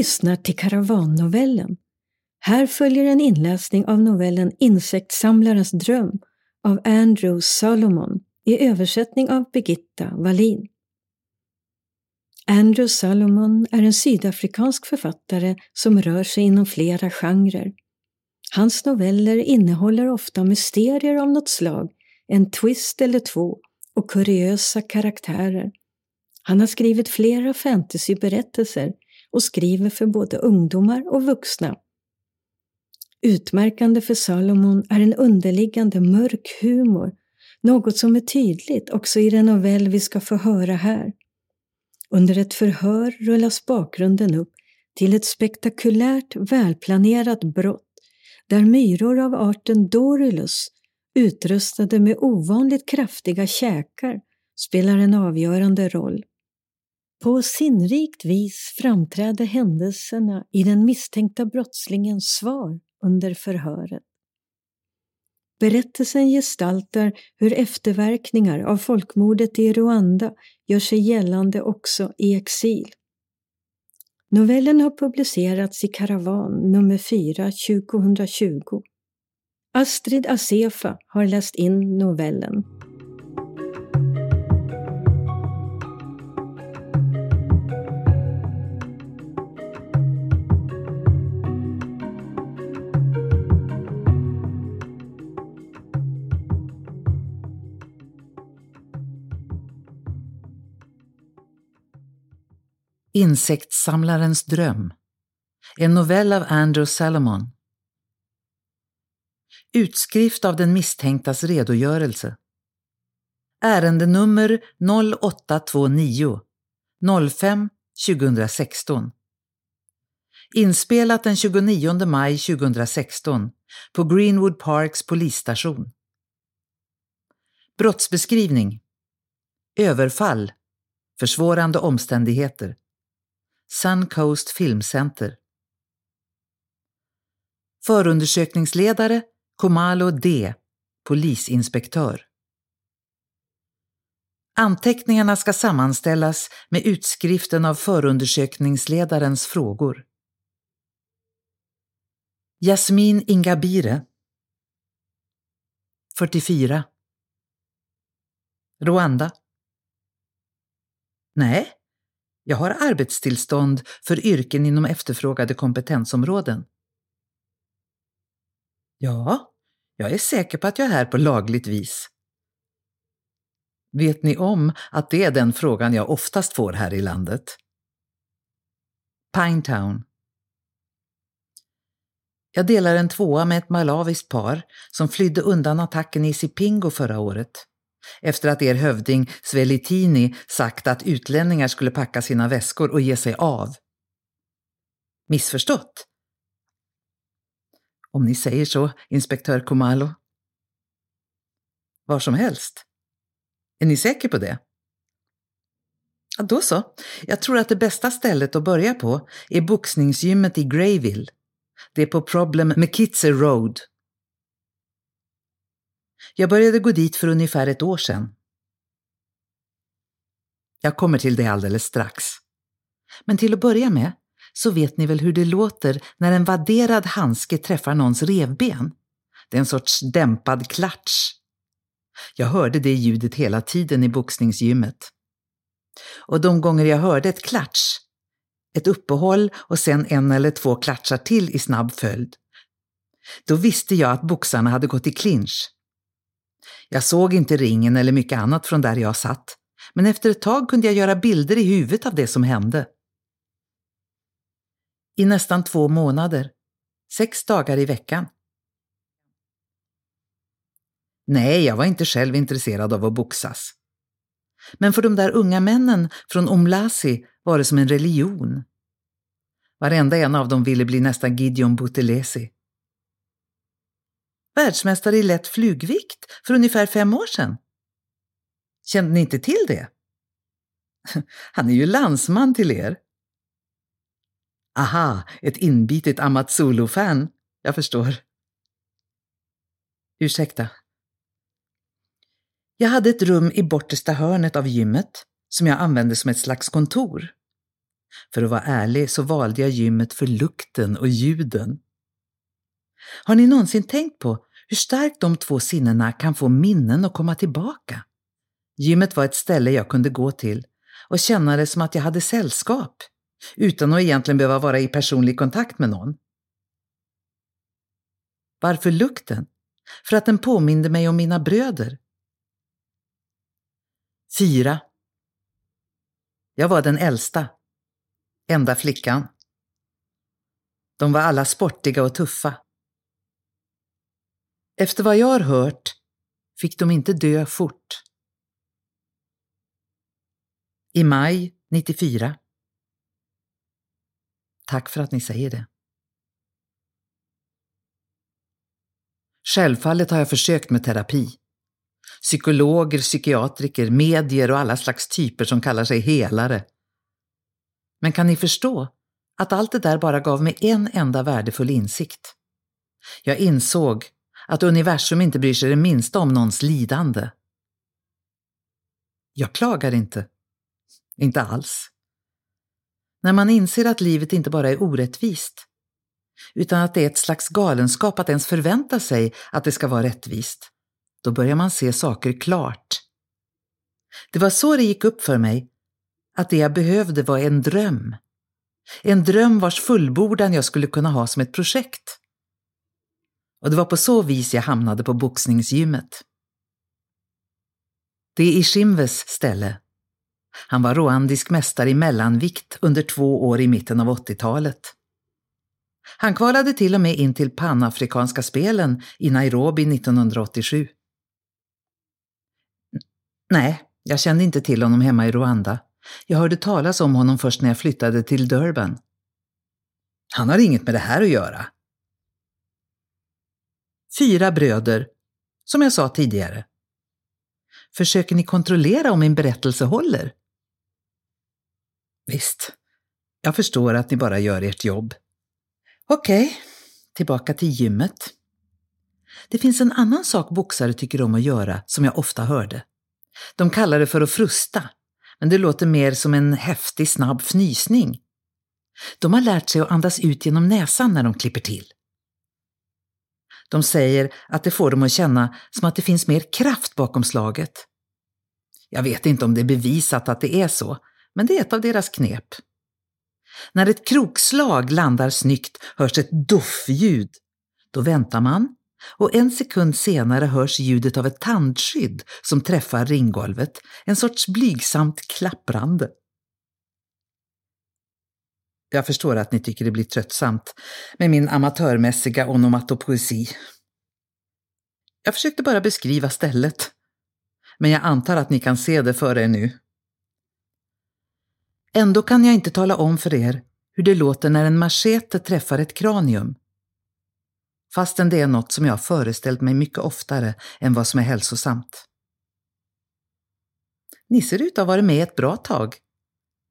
Lyssnar till Karavannovellen. Här följer en inläsning av novellen Insektssamlarens dröm av Andrew Solomon i översättning av Birgitta Wallin. Andrew Solomon är en sydafrikansk författare som rör sig inom flera genrer. Hans noveller innehåller ofta mysterier av något slag, en twist eller två och kuriösa karaktärer. Han har skrivit flera fantasyberättelser och skriver för både ungdomar och vuxna. Utmärkande för Salomon är en underliggande mörk humor, något som är tydligt också i den novell vi ska få höra här. Under ett förhör rullas bakgrunden upp till ett spektakulärt välplanerat brott där myror av arten Dorylus utrustade med ovanligt kraftiga käkar spelar en avgörande roll. På sinnrikt vis framträder händelserna i den misstänkta brottslingens svar under förhöret. Berättelsen gestaltar hur efterverkningar av folkmordet i Rwanda gör sig gällande också i exil. Novellen har publicerats i Karavan nummer 4 2020. Astrid Asefa har läst in novellen. Insektssamlarens dröm. En novell av Andrew Salomon. Utskrift av den misstänktas redogörelse. Ärendenummer 0829 05 2016. Inspelat den 29 maj 2016 på Greenwood Parks polisstation. Brottsbeskrivning. Överfall. Försvårande omständigheter. Suncoast Filmcenter. Förundersökningsledare Komalo D, polisinspektör. Anteckningarna ska sammanställas med utskriften av förundersökningsledarens frågor. Jasmin Ingabire 44 Rwanda Nej, jag har arbetstillstånd för yrken inom efterfrågade kompetensområden. Ja, jag är säker på att jag är här på lagligt vis. Vet ni om att det är den frågan jag oftast får här i landet? Pinetown. Jag delar en tvåa med ett malaviskt par som flydde undan attacken i Sipingo förra året efter att er hövding Svelitini sagt att utlänningar skulle packa sina väskor och ge sig av. Missförstått? Om ni säger så, inspektör Komalo. Var som helst. Är ni säker på det? Ja, då så. Jag tror att det bästa stället att börja på är boxningsgymmet i Greyville. Det är på Problem McKitzer Road jag började gå dit för ungefär ett år sedan. Jag kommer till det alldeles strax. Men till att börja med så vet ni väl hur det låter när en vadderad handske träffar någons revben? Det är en sorts dämpad klatsch. Jag hörde det ljudet hela tiden i boxningsgymmet. Och de gånger jag hörde ett klatsch, ett uppehåll och sen en eller två klatschar till i snabb följd, då visste jag att boxarna hade gått i clinch. Jag såg inte ringen eller mycket annat från där jag satt, men efter ett tag kunde jag göra bilder i huvudet av det som hände. I nästan två månader, sex dagar i veckan. Nej, jag var inte själv intresserad av att boxas. Men för de där unga männen från Omlasi var det som en religion. Varenda en av dem ville bli nästan Gideon Butelesi världsmästare i lätt flugvikt för ungefär fem år sedan. Kände ni inte till det? Han är ju landsman till er. Aha, ett inbitet Amazulu-fan. Jag förstår. Ursäkta. Jag hade ett rum i bortersta hörnet av gymmet som jag använde som ett slags kontor. För att vara ärlig så valde jag gymmet för lukten och ljuden. Har ni någonsin tänkt på hur starkt de två sinnena kan få minnen att komma tillbaka? Gymmet var ett ställe jag kunde gå till och känna det som att jag hade sällskap, utan att egentligen behöva vara i personlig kontakt med någon. Varför lukten? För att den påminde mig om mina bröder. 4. Jag var den äldsta. Enda flickan. De var alla sportiga och tuffa. Efter vad jag har hört fick de inte dö fort. I maj 94. Tack för att ni säger det. Självfallet har jag försökt med terapi. Psykologer, psykiatriker, medier och alla slags typer som kallar sig helare. Men kan ni förstå att allt det där bara gav mig en enda värdefull insikt? Jag insåg att universum inte bryr sig det minsta om någons lidande. Jag klagar inte. Inte alls. När man inser att livet inte bara är orättvist, utan att det är ett slags galenskap att ens förvänta sig att det ska vara rättvist, då börjar man se saker klart. Det var så det gick upp för mig, att det jag behövde var en dröm. En dröm vars fullbordan jag skulle kunna ha som ett projekt. Och det var på så vis jag hamnade på boxningsgymmet. Det är Ishimves ställe. Han var rwandisk mästare i mellanvikt under två år i mitten av 80-talet. Han kvalade till och med in till Panafrikanska spelen i Nairobi 1987. Nej, jag kände inte till honom hemma i Rwanda. Jag hörde talas om honom först när jag flyttade till Durban. Han har inget med det här att göra. Fyra bröder, som jag sa tidigare. Försöker ni kontrollera om min berättelse håller? Visst, jag förstår att ni bara gör ert jobb. Okej, okay, tillbaka till gymmet. Det finns en annan sak boxare tycker om att göra som jag ofta hörde. De kallar det för att frusta, men det låter mer som en häftig snabb fnysning. De har lärt sig att andas ut genom näsan när de klipper till. De säger att det får dem att känna som att det finns mer kraft bakom slaget. Jag vet inte om det är bevisat att det är så, men det är ett av deras knep. När ett krokslag landar snyggt hörs ett doffljud. Då väntar man och en sekund senare hörs ljudet av ett tandskydd som träffar ringgolvet, en sorts blygsamt klapprande. Jag förstår att ni tycker det blir tröttsamt med min amatörmässiga onomatopoesi. Jag försökte bara beskriva stället. Men jag antar att ni kan se det för er nu. Ändå kan jag inte tala om för er hur det låter när en machete träffar ett kranium. Fastän det är något som jag har föreställt mig mycket oftare än vad som är hälsosamt. Ni ser ut att ha varit med ett bra tag.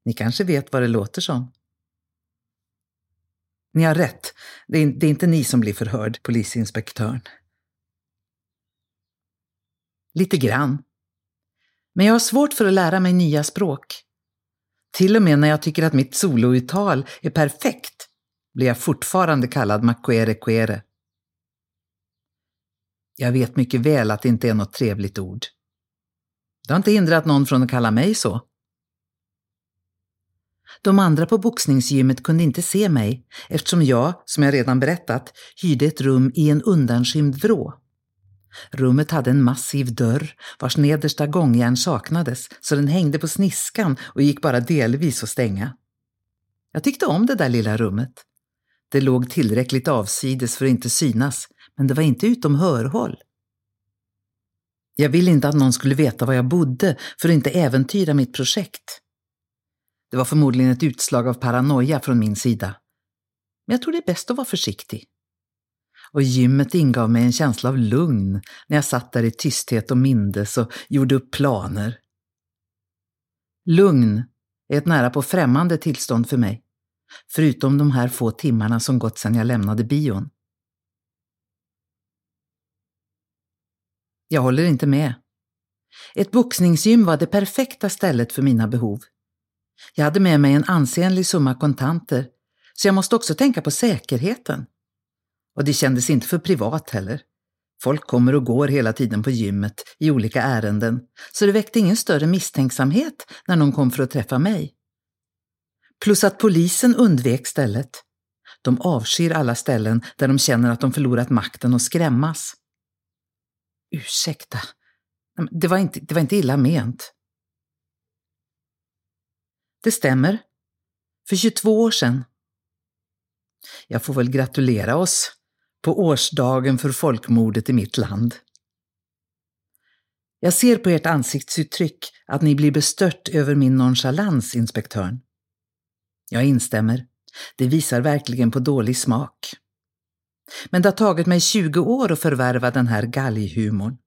Ni kanske vet vad det låter som. Ni har rätt. Det är, det är inte ni som blir förhörd, polisinspektören. Lite grann. Men jag har svårt för att lära mig nya språk. Till och med när jag tycker att mitt solouttal är perfekt blir jag fortfarande kallad Makwere Kwere. Jag vet mycket väl att det inte är något trevligt ord. Det har inte hindrat någon från att kalla mig så. De andra på boxningsgymmet kunde inte se mig eftersom jag, som jag redan berättat, hyrde ett rum i en undanskymd vrå. Rummet hade en massiv dörr vars nedersta gångjärn saknades så den hängde på sniskan och gick bara delvis att stänga. Jag tyckte om det där lilla rummet. Det låg tillräckligt avsides för att inte synas, men det var inte utom hörhåll. Jag ville inte att någon skulle veta var jag bodde för att inte äventyra mitt projekt. Det var förmodligen ett utslag av paranoia från min sida. Men jag tror det är bäst att vara försiktig. Och gymmet ingav mig en känsla av lugn när jag satt där i tysthet och mindes och gjorde upp planer. Lugn är ett nära på främmande tillstånd för mig, förutom de här få timmarna som gått sedan jag lämnade bion. Jag håller inte med. Ett boxningsgym var det perfekta stället för mina behov. Jag hade med mig en ansenlig summa kontanter, så jag måste också tänka på säkerheten. Och det kändes inte för privat heller. Folk kommer och går hela tiden på gymmet i olika ärenden, så det väckte ingen större misstänksamhet när någon kom för att träffa mig. Plus att polisen undvek stället. De avskyr alla ställen där de känner att de förlorat makten och skrämmas. Ursäkta, det var inte, det var inte illa ment. Det stämmer. För 22 år sedan. Jag får väl gratulera oss på årsdagen för folkmordet i mitt land. Jag ser på ert ansiktsuttryck att ni blir bestört över min nonchalans, inspektören. Jag instämmer. Det visar verkligen på dålig smak. Men det har tagit mig 20 år att förvärva den här galghumorn.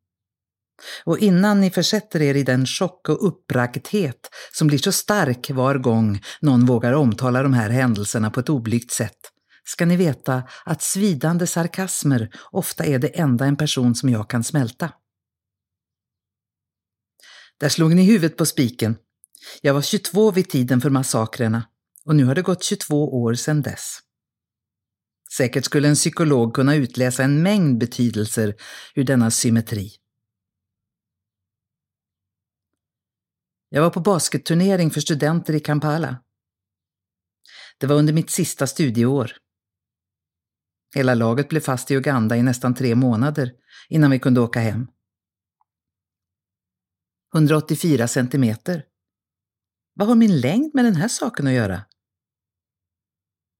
Och innan ni försätter er i den chock och uppbragdhet som blir så stark var gång någon vågar omtala de här händelserna på ett oblygt sätt, ska ni veta att svidande sarkasmer ofta är det enda en person som jag kan smälta. Där slog ni huvudet på spiken. Jag var 22 vid tiden för massakrerna och nu har det gått 22 år sedan dess. Säkert skulle en psykolog kunna utläsa en mängd betydelser ur denna symmetri. Jag var på basketturnering för studenter i Kampala. Det var under mitt sista studieår. Hela laget blev fast i Uganda i nästan tre månader innan vi kunde åka hem. 184 centimeter. Vad har min längd med den här saken att göra?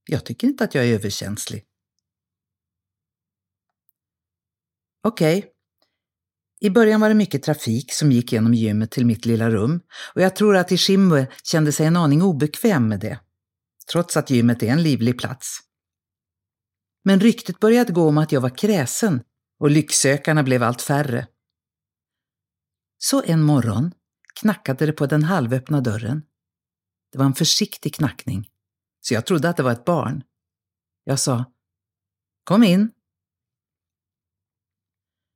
Jag tycker inte att jag är överkänslig. Okej. Okay. I början var det mycket trafik som gick genom gymmet till mitt lilla rum och jag tror att Ishimwe kände sig en aning obekväm med det, trots att gymmet är en livlig plats. Men ryktet började gå om att jag var kräsen och lycksökarna blev allt färre. Så en morgon knackade det på den halvöppna dörren. Det var en försiktig knackning så jag trodde att det var ett barn. Jag sa Kom in.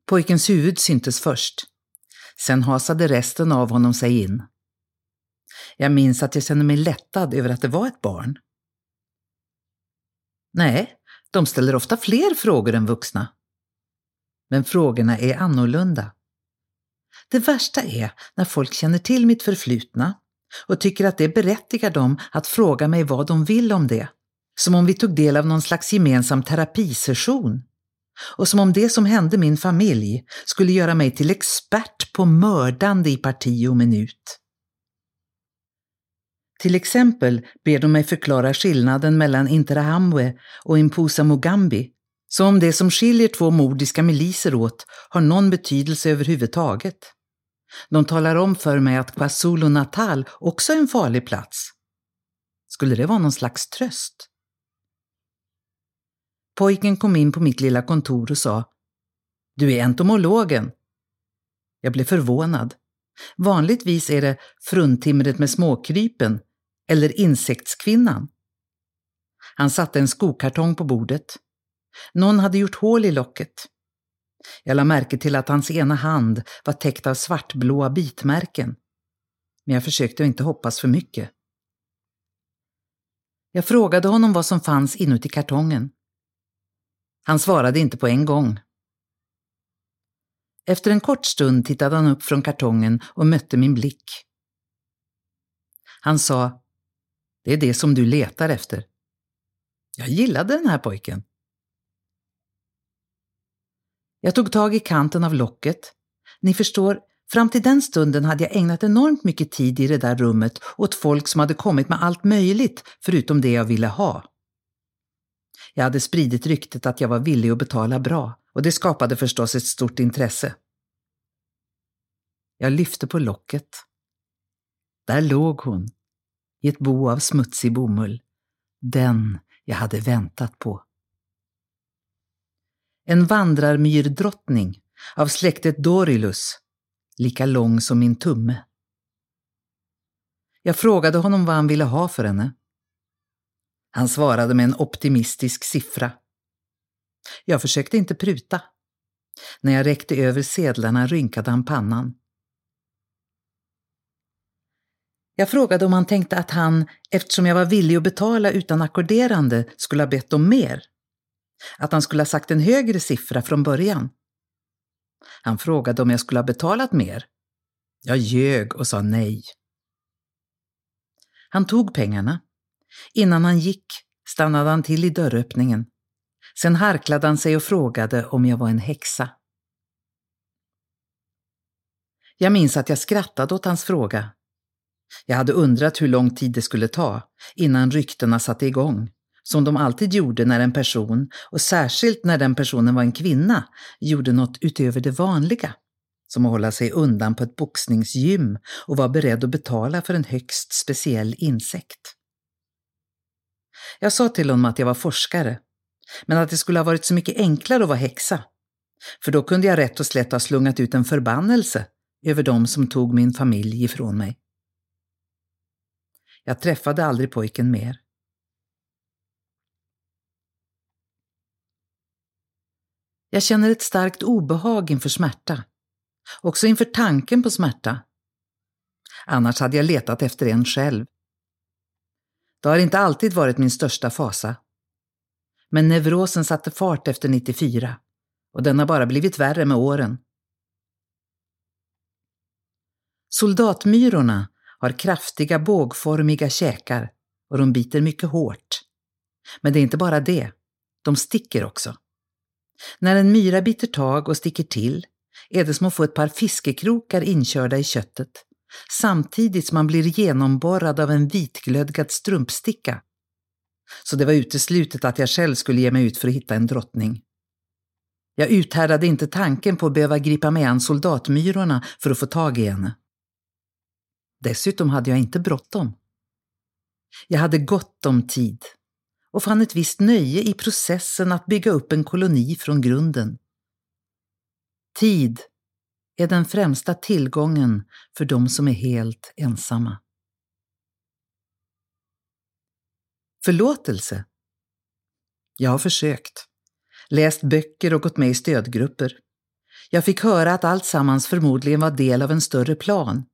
Pojkens huvud syntes först. Sen hasade resten av honom sig in. Jag minns att jag kände mig lättad över att det var ett barn. Nej, de ställer ofta fler frågor än vuxna. Men frågorna är annorlunda. Det värsta är när folk känner till mitt förflutna och tycker att det berättigar dem att fråga mig vad de vill om det. Som om vi tog del av någon slags gemensam terapisession. Och som om det som hände min familj skulle göra mig till expert på mördande i parti och minut. Till exempel ber de mig förklara skillnaden mellan Interahamwe och Impusa Mugambi, som om det som skiljer två mordiska miliser åt har någon betydelse överhuvudtaget. De talar om för mig att KwaZulu-Natal också är en farlig plats. Skulle det vara någon slags tröst? Pojken kom in på mitt lilla kontor och sa Du är entomologen. Jag blev förvånad. Vanligtvis är det fruntimret med småkrypen eller insektskvinnan. Han satte en skokartong på bordet. Någon hade gjort hål i locket. Jag lade märke till att hans ena hand var täckt av svartblåa bitmärken. Men jag försökte inte hoppas för mycket. Jag frågade honom vad som fanns inuti kartongen. Han svarade inte på en gång. Efter en kort stund tittade han upp från kartongen och mötte min blick. Han sa, det är det som du letar efter. Jag gillade den här pojken. Jag tog tag i kanten av locket. Ni förstår, fram till den stunden hade jag ägnat enormt mycket tid i det där rummet åt folk som hade kommit med allt möjligt förutom det jag ville ha. Jag hade spridit ryktet att jag var villig att betala bra och det skapade förstås ett stort intresse. Jag lyfte på locket. Där låg hon, i ett bo av smutsig bomull. Den jag hade väntat på en vandrarmyrdrottning av släktet Dorilus, lika lång som min tumme. Jag frågade honom vad han ville ha för henne. Han svarade med en optimistisk siffra. Jag försökte inte pruta. När jag räckte över sedlarna rynkade han pannan. Jag frågade om han tänkte att han, eftersom jag var villig att betala utan ackorderande, skulle ha bett om mer. Att han skulle ha sagt en högre siffra från början. Han frågade om jag skulle ha betalat mer. Jag ljög och sa nej. Han tog pengarna. Innan han gick stannade han till i dörröppningen. Sen harklade han sig och frågade om jag var en häxa. Jag minns att jag skrattade åt hans fråga. Jag hade undrat hur lång tid det skulle ta innan ryktena satte igång, som de alltid gjorde när en person, och särskilt när den personen var en kvinna, gjorde något utöver det vanliga. Som att hålla sig undan på ett boxningsgym och vara beredd att betala för en högst speciell insekt. Jag sa till honom att jag var forskare, men att det skulle ha varit så mycket enklare att vara häxa. För då kunde jag rätt och slätt ha slungat ut en förbannelse över dem som tog min familj ifrån mig. Jag träffade aldrig pojken mer. Jag känner ett starkt obehag inför smärta. Också inför tanken på smärta. Annars hade jag letat efter en själv. Det har inte alltid varit min största fasa. Men neurosen satte fart efter 94 och den har bara blivit värre med åren. Soldatmyrorna har kraftiga bågformiga käkar och de biter mycket hårt. Men det är inte bara det, de sticker också. När en myra biter tag och sticker till är det som att få ett par fiskekrokar inkörda i köttet samtidigt som man blir genomborrad av en vitglödgad strumpsticka. Så det var uteslutet att jag själv skulle ge mig ut för att hitta en drottning. Jag uthärdade inte tanken på att behöva gripa mig an soldatmyrorna för att få tag i henne. Dessutom hade jag inte bråttom. Jag hade gott om tid och fann ett visst nöje i processen att bygga upp en koloni från grunden. Tid är den främsta tillgången för de som är helt ensamma. Förlåtelse? Jag har försökt. Läst böcker och gått med i stödgrupper. Jag fick höra att allt sammans förmodligen var del av en större plan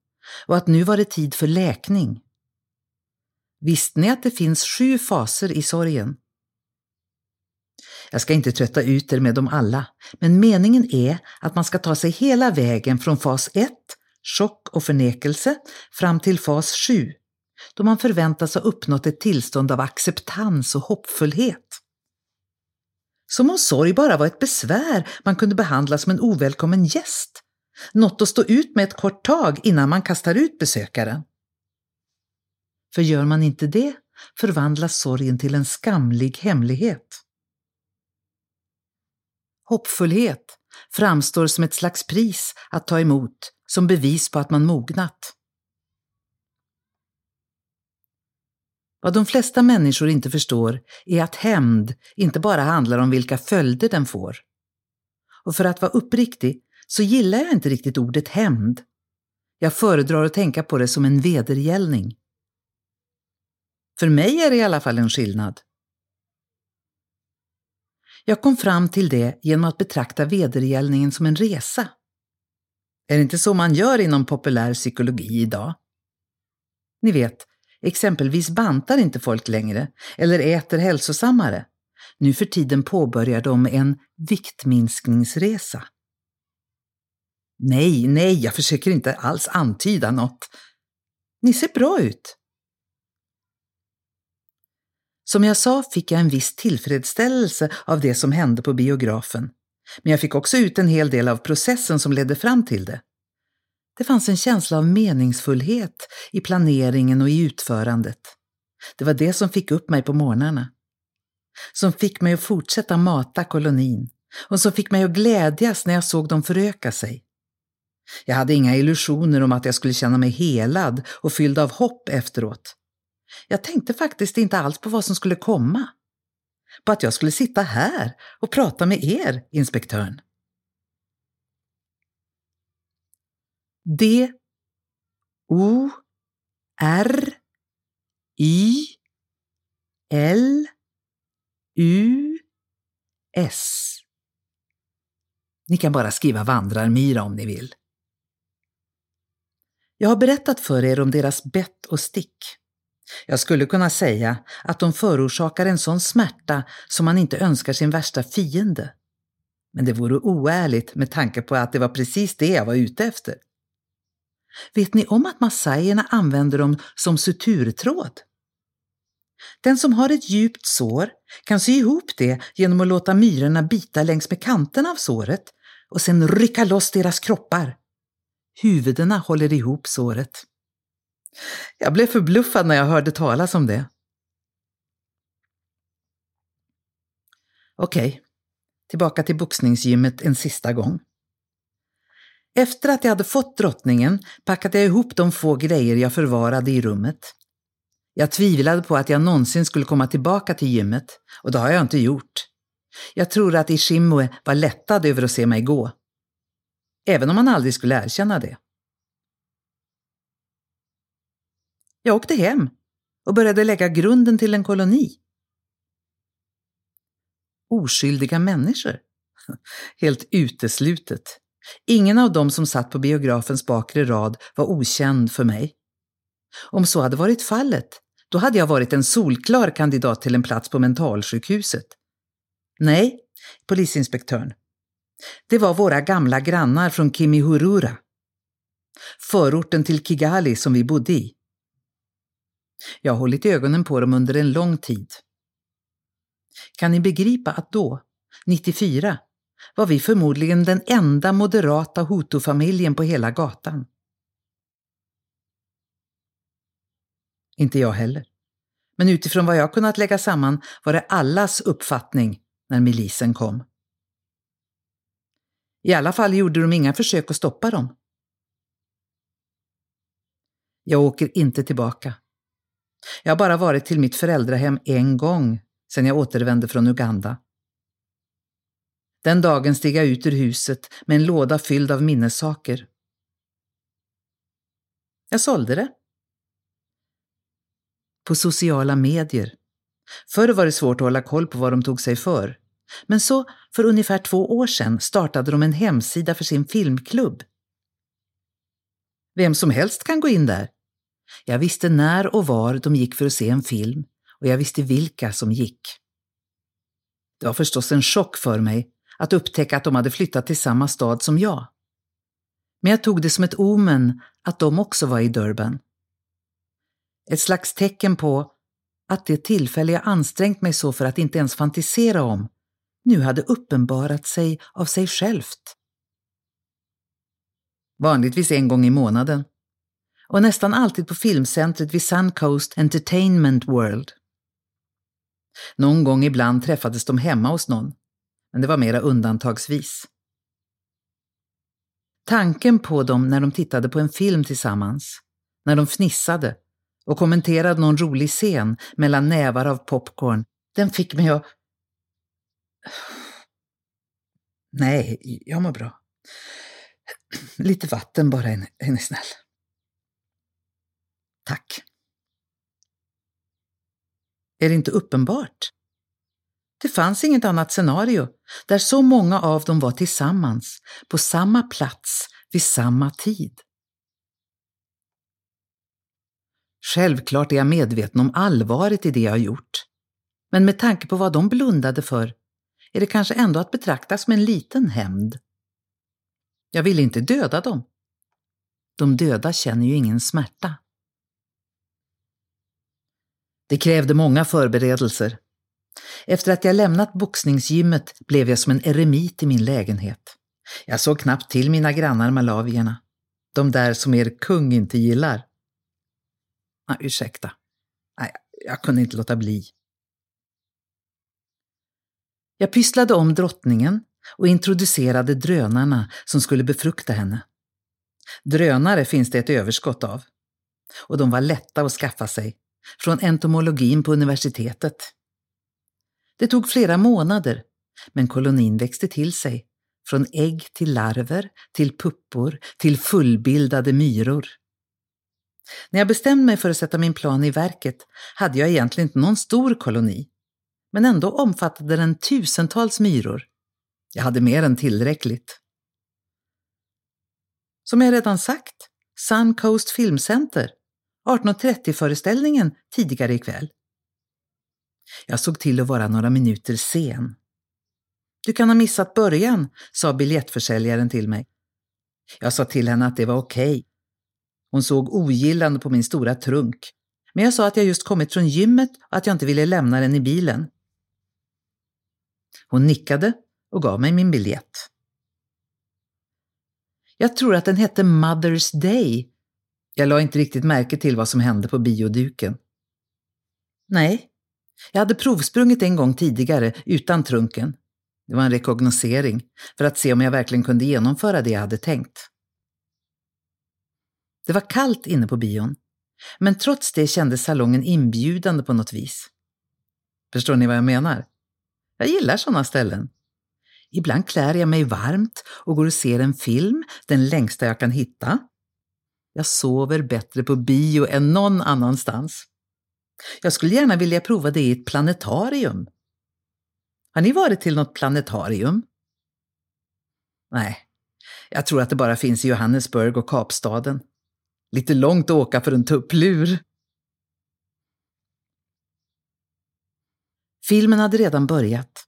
och att nu var det tid för läkning. Visste ni att det finns sju faser i sorgen? Jag ska inte trötta ut er med dem alla, men meningen är att man ska ta sig hela vägen från fas 1, chock och förnekelse, fram till fas 7, då man förväntas ha uppnått ett tillstånd av acceptans och hoppfullhet. Som om sorg bara var ett besvär man kunde behandla som en ovälkommen gäst. Något att stå ut med ett kort tag innan man kastar ut besökaren. För gör man inte det förvandlas sorgen till en skamlig hemlighet. Hoppfullhet framstår som ett slags pris att ta emot, som bevis på att man mognat. Vad de flesta människor inte förstår är att hämnd inte bara handlar om vilka följder den får. Och för att vara uppriktig så gillar jag inte riktigt ordet hämnd. Jag föredrar att tänka på det som en vedergällning. För mig är det i alla fall en skillnad. Jag kom fram till det genom att betrakta vedergällningen som en resa. Är det inte så man gör inom populär psykologi idag? Ni vet, exempelvis bantar inte folk längre eller äter hälsosammare. Nu för tiden påbörjar de en viktminskningsresa. Nej, nej, jag försöker inte alls antyda något. Ni ser bra ut. Som jag sa fick jag en viss tillfredsställelse av det som hände på biografen. Men jag fick också ut en hel del av processen som ledde fram till det. Det fanns en känsla av meningsfullhet i planeringen och i utförandet. Det var det som fick upp mig på morgnarna. Som fick mig att fortsätta mata kolonin och som fick mig att glädjas när jag såg dem föröka sig. Jag hade inga illusioner om att jag skulle känna mig helad och fylld av hopp efteråt. Jag tänkte faktiskt inte alls på vad som skulle komma. På att jag skulle sitta här och prata med er, inspektören. D O R I L U S. Ni kan bara skriva vandrarmyra om ni vill. Jag har berättat för er om deras bett och stick. Jag skulle kunna säga att de förorsakar en sån smärta som man inte önskar sin värsta fiende. Men det vore oärligt med tanke på att det var precis det jag var ute efter. Vet ni om att massajerna använder dem som suturtråd? Den som har ett djupt sår kan sy ihop det genom att låta myrorna bita längs med kanterna av såret och sen rycka loss deras kroppar. Huvudena håller ihop såret. Jag blev förbluffad när jag hörde talas om det. Okej, tillbaka till boxningsgymmet en sista gång. Efter att jag hade fått drottningen packade jag ihop de få grejer jag förvarade i rummet. Jag tvivlade på att jag någonsin skulle komma tillbaka till gymmet och det har jag inte gjort. Jag tror att Ishimue var lättad över att se mig gå. Även om han aldrig skulle erkänna det. Jag åkte hem och började lägga grunden till en koloni. Oskyldiga människor? Helt uteslutet. Ingen av dem som satt på biografens bakre rad var okänd för mig. Om så hade varit fallet, då hade jag varit en solklar kandidat till en plats på mentalsjukhuset. Nej, polisinspektören. Det var våra gamla grannar från Kimihurura. Förorten till Kigali som vi bodde i. Jag har hållit ögonen på dem under en lång tid. Kan ni begripa att då, 94, var vi förmodligen den enda moderata Hutu-familjen på hela gatan. Inte jag heller. Men utifrån vad jag kunnat lägga samman var det allas uppfattning när milisen kom. I alla fall gjorde de inga försök att stoppa dem. Jag åker inte tillbaka. Jag har bara varit till mitt föräldrahem en gång sedan jag återvände från Uganda. Den dagen steg jag ut ur huset med en låda fylld av minnessaker. Jag sålde det. På sociala medier. Förr var det svårt att hålla koll på vad de tog sig för. Men så, för ungefär två år sedan, startade de en hemsida för sin filmklubb. Vem som helst kan gå in där. Jag visste när och var de gick för att se en film och jag visste vilka som gick. Det var förstås en chock för mig att upptäcka att de hade flyttat till samma stad som jag. Men jag tog det som ett omen att de också var i Durban. Ett slags tecken på att det tillfälle jag ansträngt mig så för att inte ens fantisera om nu hade uppenbarat sig av sig självt. Vanligtvis en gång i månaden. Och nästan alltid på filmcentret vid Suncoast Entertainment World. Någon gång ibland träffades de hemma hos någon, men det var mera undantagsvis. Tanken på dem när de tittade på en film tillsammans, när de fnissade och kommenterade någon rolig scen mellan nävar av popcorn, den fick mig att... Nej, jag mår bra. Lite vatten bara, är ni snäll. Tack. Är det inte uppenbart? Det fanns inget annat scenario där så många av dem var tillsammans, på samma plats, vid samma tid. Självklart är jag medveten om allvaret i det jag har gjort. Men med tanke på vad de blundade för är det kanske ändå att betrakta som en liten hämnd. Jag ville inte döda dem. De döda känner ju ingen smärta. Det krävde många förberedelser. Efter att jag lämnat boxningsgymmet blev jag som en eremit i min lägenhet. Jag såg knappt till mina grannar malavierna. De där som er kung inte gillar. Ah, ursäkta. Nej, jag kunde inte låta bli. Jag pysslade om drottningen och introducerade drönarna som skulle befrukta henne. Drönare finns det ett överskott av. Och de var lätta att skaffa sig, från entomologin på universitetet. Det tog flera månader, men kolonin växte till sig, från ägg till larver, till puppor, till fullbildade myror. När jag bestämde mig för att sätta min plan i verket hade jag egentligen inte någon stor koloni, men ändå omfattade den tusentals myror. Jag hade mer än tillräckligt. Som jag redan sagt Suncoast Filmcenter, 18.30-föreställningen tidigare ikväll. Jag såg till att vara några minuter sen. Du kan ha missat början, sa biljettförsäljaren till mig. Jag sa till henne att det var okej. Okay. Hon såg ogillande på min stora trunk, men jag sa att jag just kommit från gymmet och att jag inte ville lämna den i bilen. Hon nickade och gav mig min biljett. Jag tror att den hette Mother's Day. Jag la inte riktigt märke till vad som hände på bioduken. Nej, jag hade provsprungit en gång tidigare utan trunken. Det var en rekognosering för att se om jag verkligen kunde genomföra det jag hade tänkt. Det var kallt inne på bion, men trots det kändes salongen inbjudande på något vis. Förstår ni vad jag menar? Jag gillar sådana ställen. Ibland klär jag mig varmt och går och ser en film, den längsta jag kan hitta. Jag sover bättre på bio än någon annanstans. Jag skulle gärna vilja prova det i ett planetarium. Har ni varit till något planetarium? Nej, jag tror att det bara finns i Johannesburg och Kapstaden. Lite långt att åka för en tupplur. Filmen hade redan börjat.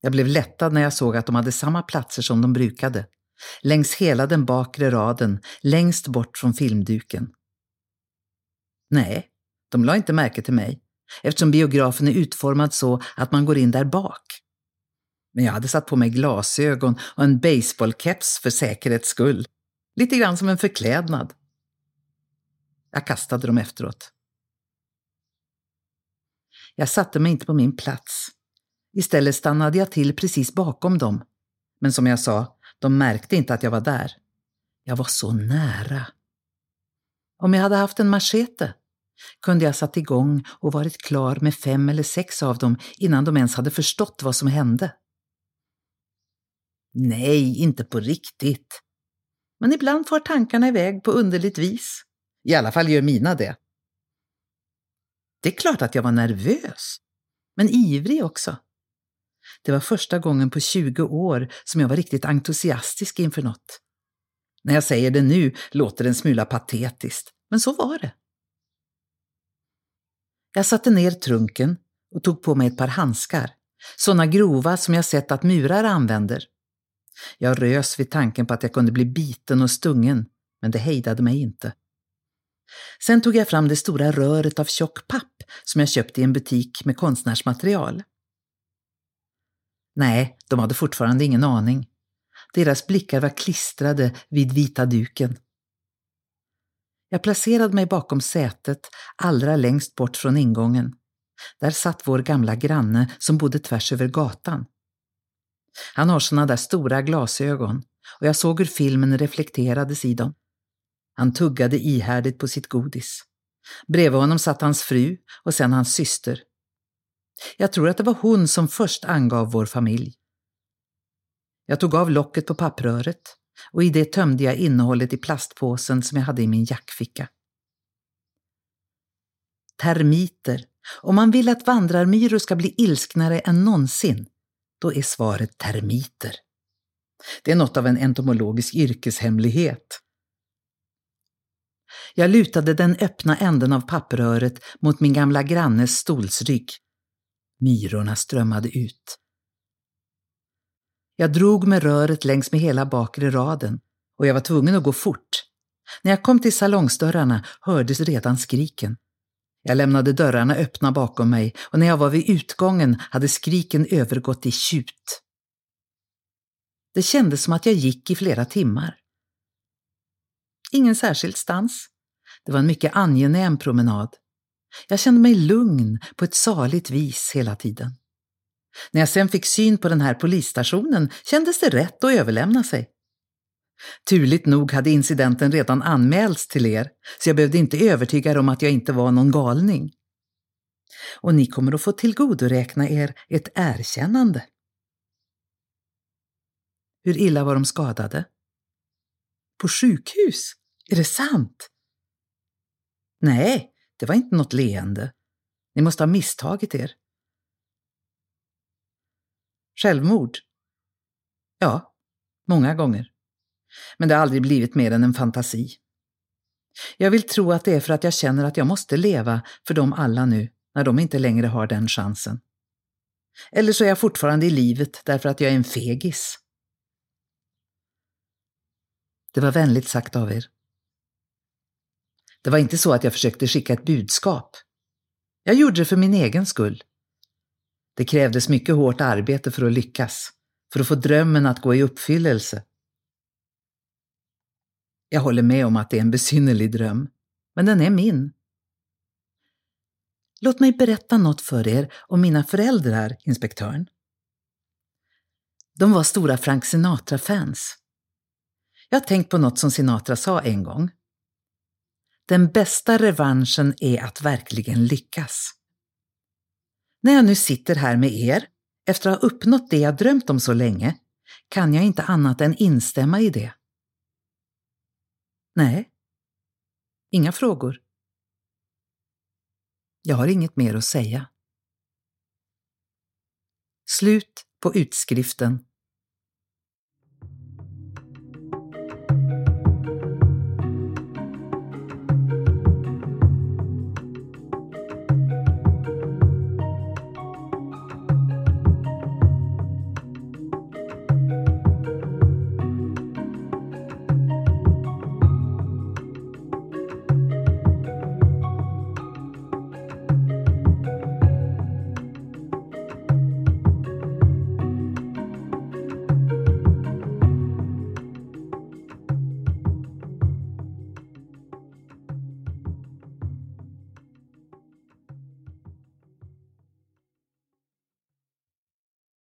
Jag blev lättad när jag såg att de hade samma platser som de brukade. Längs hela den bakre raden, längst bort från filmduken. Nej, de la inte märke till mig, eftersom biografen är utformad så att man går in där bak. Men jag hade satt på mig glasögon och en baseballkeps för säkerhets skull. Lite grann som en förklädnad. Jag kastade dem efteråt. Jag satte mig inte på min plats. Istället stannade jag till precis bakom dem. Men som jag sa, de märkte inte att jag var där. Jag var så nära. Om jag hade haft en machete kunde jag satt igång och varit klar med fem eller sex av dem innan de ens hade förstått vad som hände. Nej, inte på riktigt. Men ibland far tankarna iväg på underligt vis. I alla fall gör mina det. Det är klart att jag var nervös, men ivrig också. Det var första gången på 20 år som jag var riktigt entusiastisk inför något. När jag säger det nu låter det en smula patetiskt, men så var det. Jag satte ner trunken och tog på mig ett par handskar, sådana grova som jag sett att murar använder. Jag rös vid tanken på att jag kunde bli biten och stungen, men det hejdade mig inte. Sen tog jag fram det stora röret av tjock papp som jag köpt i en butik med konstnärsmaterial. Nej, de hade fortfarande ingen aning. Deras blickar var klistrade vid vita duken. Jag placerade mig bakom sätet, allra längst bort från ingången. Där satt vår gamla granne som bodde tvärs över gatan. Han har såna där stora glasögon och jag såg hur filmen reflekterades i dem. Han tuggade ihärdigt på sitt godis. Bredvid honom satt hans fru och sen hans syster. Jag tror att det var hon som först angav vår familj. Jag tog av locket på pappröret och i det tömde jag innehållet i plastpåsen som jag hade i min jackficka. Termiter. Om man vill att vandrarmyror ska bli ilsknare än någonsin, då är svaret termiter. Det är något av en entomologisk yrkeshemlighet. Jag lutade den öppna änden av pappröret mot min gamla grannes stolsrygg. Myrorna strömmade ut. Jag drog med röret längs med hela bakre raden och jag var tvungen att gå fort. När jag kom till salongsdörrarna hördes redan skriken. Jag lämnade dörrarna öppna bakom mig och när jag var vid utgången hade skriken övergått i tjut. Det kändes som att jag gick i flera timmar. Ingen särskild stans. Det var en mycket angenäm promenad. Jag kände mig lugn på ett saligt vis hela tiden. När jag sen fick syn på den här polisstationen kändes det rätt att överlämna sig. Turligt nog hade incidenten redan anmälts till er, så jag behövde inte övertyga er om att jag inte var någon galning. Och ni kommer att få tillgodoräkna er ett erkännande. Hur illa var de skadade? På sjukhus? Är det sant? Nej, det var inte något leende. Ni måste ha misstagit er. Självmord? Ja, många gånger. Men det har aldrig blivit mer än en fantasi. Jag vill tro att det är för att jag känner att jag måste leva för dem alla nu, när de inte längre har den chansen. Eller så är jag fortfarande i livet därför att jag är en fegis. Det var vänligt sagt av er. Det var inte så att jag försökte skicka ett budskap. Jag gjorde det för min egen skull. Det krävdes mycket hårt arbete för att lyckas, för att få drömmen att gå i uppfyllelse. Jag håller med om att det är en besynnerlig dröm, men den är min. Låt mig berätta något för er om mina föräldrar, inspektören. De var stora Frank Sinatra-fans. Jag har tänkt på något som Sinatra sa en gång. Den bästa revanschen är att verkligen lyckas. När jag nu sitter här med er, efter att ha uppnått det jag drömt om så länge, kan jag inte annat än instämma i det. Nej. Inga frågor. Jag har inget mer att säga. Slut på utskriften